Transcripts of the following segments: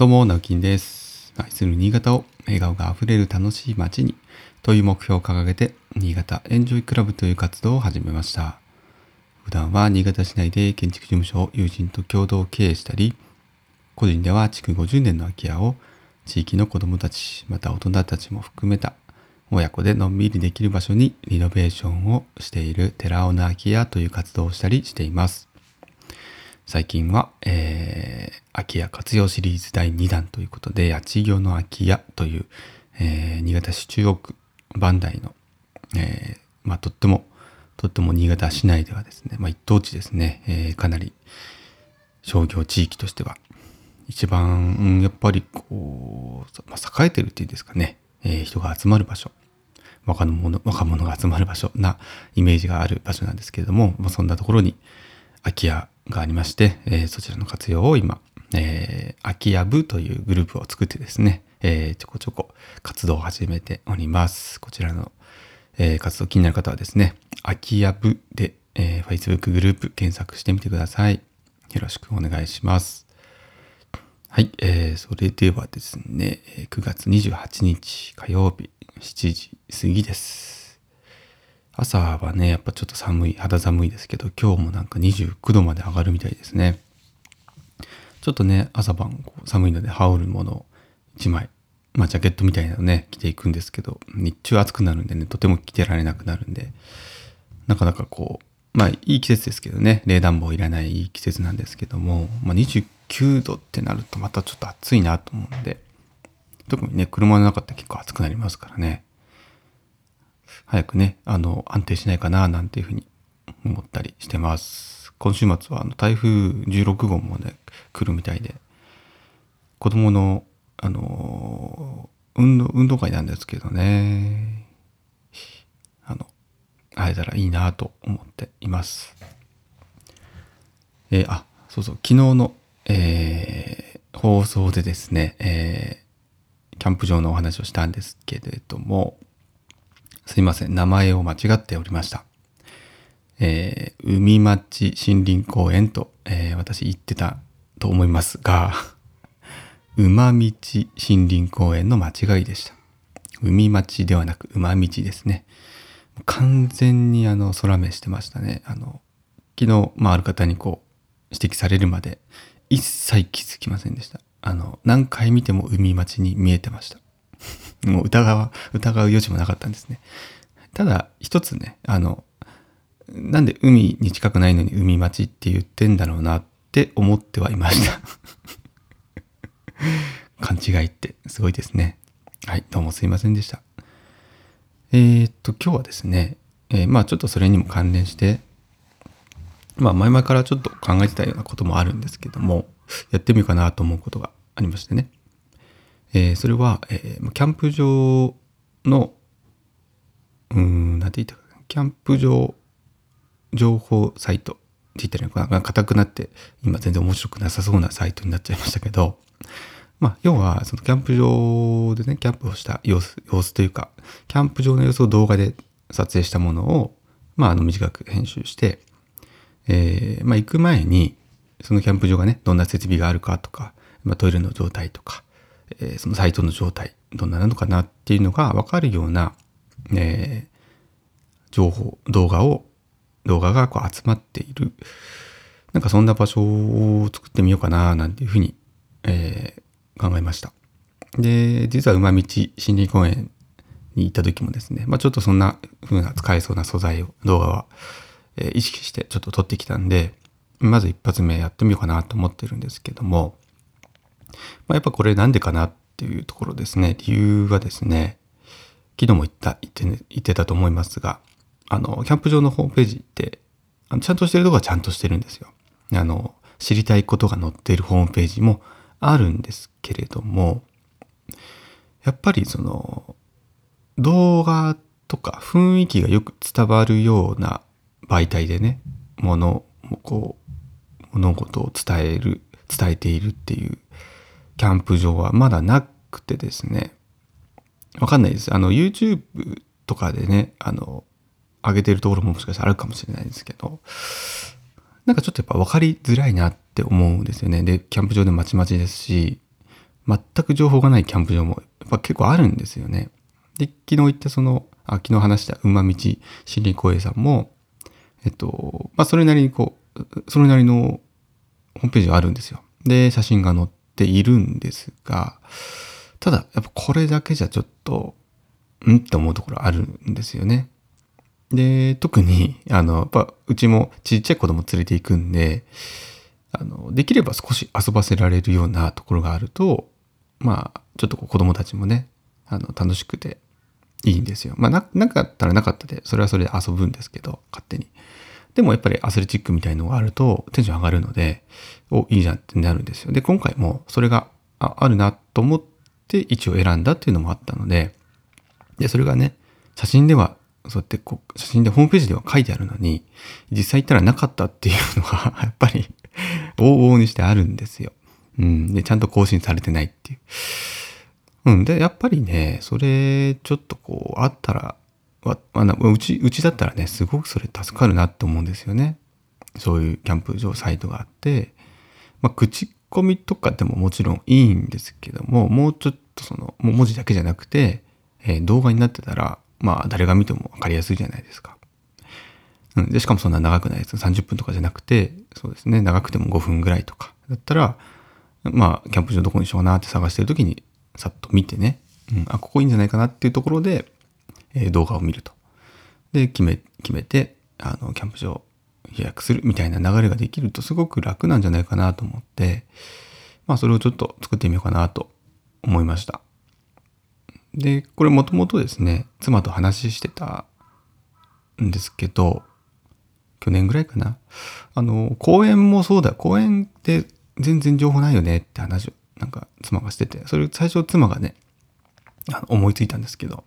どうも、直樹です。愛する新潟を笑顔があふれる楽しい街にという目標を掲げて、新潟エンジョイクラブという活動を始めました。普段は新潟市内で建築事務所を友人と共同経営したり、個人では築50年の空き家を地域の子どもたち、また大人たちも含めた親子でのんびりできる場所にリノベーションをしている寺尾の空き家という活動をしたりしています。最近は、えー、空き家活用シリーズ第2弾ということで、八千代の空き家という、えー新潟市中央区磐梯の、えーまあ、とっても、とっても新潟市内ではですね、まあ、一等地ですね、えーかなり商業地域としては、一番、やっぱりこう、まあ、栄えてるっていうんですかね、え人が集まる場所、若者若者が集まる場所なイメージがある場所なんですけれども、まあ、そんなところに空き家がありまして、えーそちらの活用を今、えー空き家部というグループを作ってですね、えーちょこちょこ活動を始めております。こちらの、えー活動気になる方はですね、空き家部で、えー Facebook グループ検索してみてください。よろしくお願いします。はい、えー、それではですね、9月28日火曜日7時過ぎです。朝はね、やっぱちょっと寒い、肌寒いですけど、今日もなんか29度まで上がるみたいですね。ちょっとね、朝晩寒いので羽織るものを1枚、まあジャケットみたいなのね、着ていくんですけど、日中暑くなるんでね、とても着てられなくなるんで、なかなかこう、まあいい季節ですけどね、冷暖房いらないいい季節なんですけども、まあ29度ってなるとまたちょっと暑いなと思うんで、特にね、車の中って結構暑くなりますからね、早くね、あの、安定しないかな、なんていうふうに思ったりしてます。今週末はあの台風16号もね、来るみたいで、子供の、あの、運動、運動会なんですけどね、あの、会えたらいいなと思っています。えーあ、そうそう、昨日の、えー放送でですね、えーキャンプ場のお話をしたんですけれども、すいません、名前を間違っておりました。えー海町森林公園と、えー私言ってたと思いますが、馬道森林公園の間違いでした。海町ではなく馬道ですね。完全にあの空目してましたね。あの、昨日、まあ、ある方にこう指摘されるまで一切気づきませんでした。あの、何回見ても海町に見えてました。もう疑わ、疑う余地もなかったんですね。ただ、一つね、あの、なんで海に近くないのに海町って言ってんだろうなって思ってはいました。勘違いってすごいですね。はい、どうもすいませんでした。えーっと、今日はですね、えーまあちょっとそれにも関連して、まあ前々からちょっと考えてたようなこともあるんですけども、やってみようかなと思うことがありましてね。えーそれは、えーキャンプ場の、うん、なんて言ったかな、キャンプ場情報サイトって言ったらいいのかな、硬くなって、今全然面白くなさそうなサイトになっちゃいましたけど、まあ、要は、そのキャンプ場でね、キャンプをした様子、様子というか、キャンプ場の様子を動画で撮影したものを、まあ、あの、短く編集して、えーまあ、行く前に、そのキャンプ場がね、どんな設備があるかとか、まあ、トイレの状態とか、えーそのサイトの状態、どんななのかなっていうのが分かるような、えー情報、動画を、動画がこう集まっている、なんかそんな場所を作ってみようかな、なんていうふうに、えー考えました。で、実は馬道森林公園に行った時もですね、まあちょっとそんな風な使えそうな素材を、動画は、えー意識してちょっと撮ってきたんで、まず一発目やってみようかなと思ってるんですけども、まあ、やっぱこれなんでかなっていうところですね。理由はですね、昨日も言った、言って,、ね、言ってたと思いますが、あの、キャンプ場のホームページって、あのちゃんとしてるとこはちゃんとしてるんですよ。あの、知りたいことが載っているホームページもあるんですけれども、やっぱりその、動画とか雰囲気がよく伝わるような媒体でね、ものをこう、物事を伝える、伝えているっていうキャンプ場はまだなくてですね、わかんないです。あの、YouTube とかでね、あの、上げてるところももしかしたらあるかもしれないですけど、なんかちょっとやっぱ分かりづらいなって思うんですよね。で、キャンプ場でまちまちですし、全く情報がないキャンプ場もやっぱ結構あるんですよね。で、昨日行ったその、あ昨日話した馬道森林公園さんも、えっと、まあそれなりにこう、それなりのホームページがあるんですよ。で、写真が載ているんですが、ただ、やっぱこれだけじゃちょっと、ん？って思うところあるんですよね。で、特に、あの、やっぱ、うちもちっちゃい子供連れて行くんで、あの、できれば少し遊ばせられるようなところがあると、まあ、ちょっと子供たちもね、あの、楽しくていいんですよ。まあ、な、なかったらなかったで、それはそれで遊ぶんですけど、勝手に。でもやっぱりアスレチックみたいのがあるとテンション上がるので、お、いいじゃんってなるんですよ。で、今回もそれがあるなと思って一応選んだっていうのもあったので、で、それがね、写真では、そうやってこう、写真でホームページでは書いてあるのに、実際行ったらなかったっていうのが、やっぱり往々にしてあるんですよ。うん。で、ちゃんと更新されてないっていう。うん。で、やっぱりね、それ、ちょっとこう、あったら、わあのうち、うちだったらね、すごくそれ助かるなって思うんですよね。そういうキャンプ場サイトがあって、まあ、口コミとかでももちろんいいんですけども、もうちょっとその、もう文字だけじゃなくて、えー、動画になってたら、まあ、誰が見ても分かりやすいじゃないですか。うん。で、しかもそんな長くないです。30分とかじゃなくて、そうですね、長くても5分ぐらいとかだったら、まあ、キャンプ場どこにしようかなって探してる時に、さっと見てね、うん、あ、ここいいんじゃないかなっていうところで、え、動画を見ると。で、決め、決めて、あの、キャンプ場予約するみたいな流れができるとすごく楽なんじゃないかなと思って、まあ、それをちょっと作ってみようかなと思いました。で、これもともとですね、妻と話してたんですけど、去年ぐらいかな。あの、公園もそうだ、公園って全然情報ないよねって話を、なんか妻がしてて、それ最初妻がね、あの思いついたんですけど、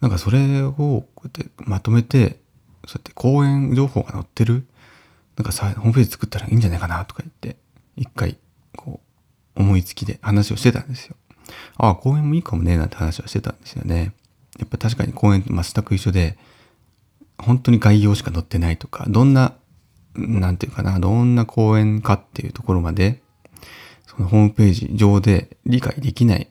なんかそれをこうやってまとめて、そうやって公園情報が載ってる、なんかさ、ホームページ作ったらいいんじゃないかなとか言って、一回、こう、思いつきで話をしてたんですよ。ああ、公園もいいかもね、なんて話はしてたんですよね。やっぱ確かに公園って全く一緒で、本当に概要しか載ってないとか、どんな、なんていうかな、どんな公園かっていうところまで、そのホームページ上で理解できない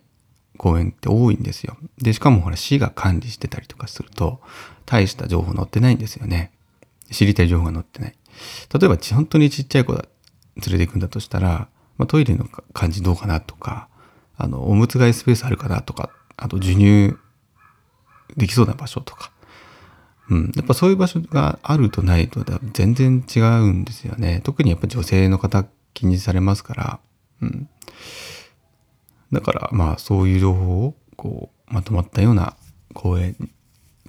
公園って多いんですよ。で、しかもほら市が管理してたりとかすると、大した情報載ってないんですよね。知りたい情報が載ってない。例えば、本当にちっちゃい子だ連れて行くんだとしたら、まあ、トイレの感じどうかなとか、あの、おむつ替えスペースあるかなとか、あと授乳できそうな場所とか。うん。やっぱそういう場所があるとないと全然違うんですよね。特にやっぱ女性の方気にされますから。うん。だからまあそういう情報をこうまとまったような公園、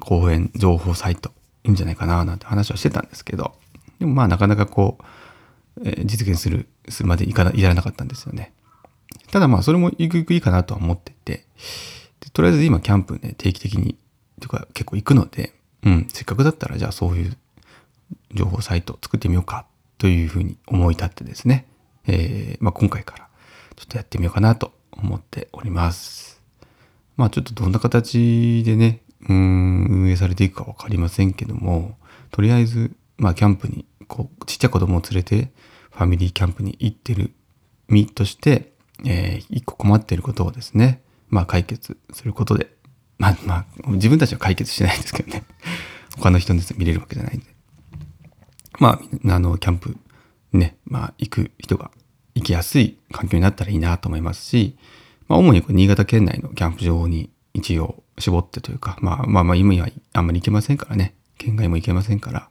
公園情報サイトいいんじゃないかななんて話はしてたんですけど、でもまあなかなかこう、えー、実現する、するまでいかな、いらなかったんですよね。ただまあそれもゆくゆくいいかなとは思ってて、とりあえず今キャンプね、定期的に、とか結構行くので、うん、せっかくだったらじゃあそういう情報サイトを作ってみようかというふうに思い立ってですね、えー、まあ今回からちょっとやってみようかなと思っております。まあちょっとどんな形でね、うん、運営されていくかわかりませんけども、とりあえず、まあキャンプに、こう、ちっちゃい子供を連れて、ファミリーキャンプに行ってる身として、えー、一個困っていることをですね、まあ解決することで、まあまあ、自分たちは解決してないんですけどね。他の人に見れるわけじゃないんで。まあ、あの、キャンプね、まあ行く人がきやすい環境になったらいいなと思いますし、まあ、主に新潟県内のキャンプ場に一応絞ってというか、まあまあまあ今はあんまり行けませんからね、県外も行けませんから、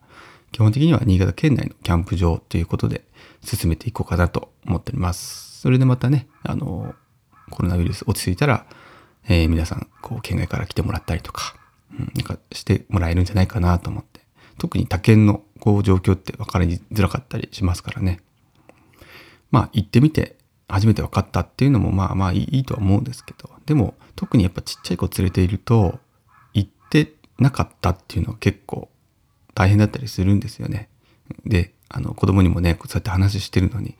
基本的には新潟県内のキャンプ場ということで進めていこうかなと思っております。それでまたね、あの、コロナウイルス落ち着いたら、えー、皆さん、こう、県外から来てもらったりとか、うん、なんかしてもらえるんじゃないかなと思って。特に他県のこう状況って分かりづらかったりしますからね。まあ行ってみて初めて分かったっていうのもまあまあいいとは思うんですけど、でも特にやっぱちっちゃい子連れていると行ってなかったっていうのは結構大変だったりするんですよね。で、あの子供にもね、そうやって話してるのに、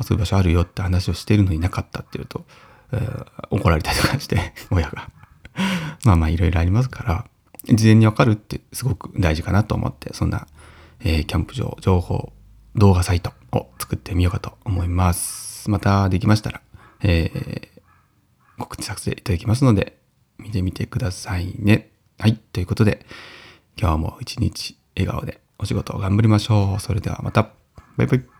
遊ぶ場所あるよって話をしてるのになかったっていうと、えー、怒られたりとかして、親が。まあまあいろいろありますから、事前にわかるってすごく大事かなと思って、そんな、えー、キャンプ場情報動画サイト作ってみようかと思います。またできましたら、えー、告知させていただきますので、見てみてくださいね。はい。ということで、今日も一日笑顔でお仕事を頑張りましょう。それではまた。バイバイ。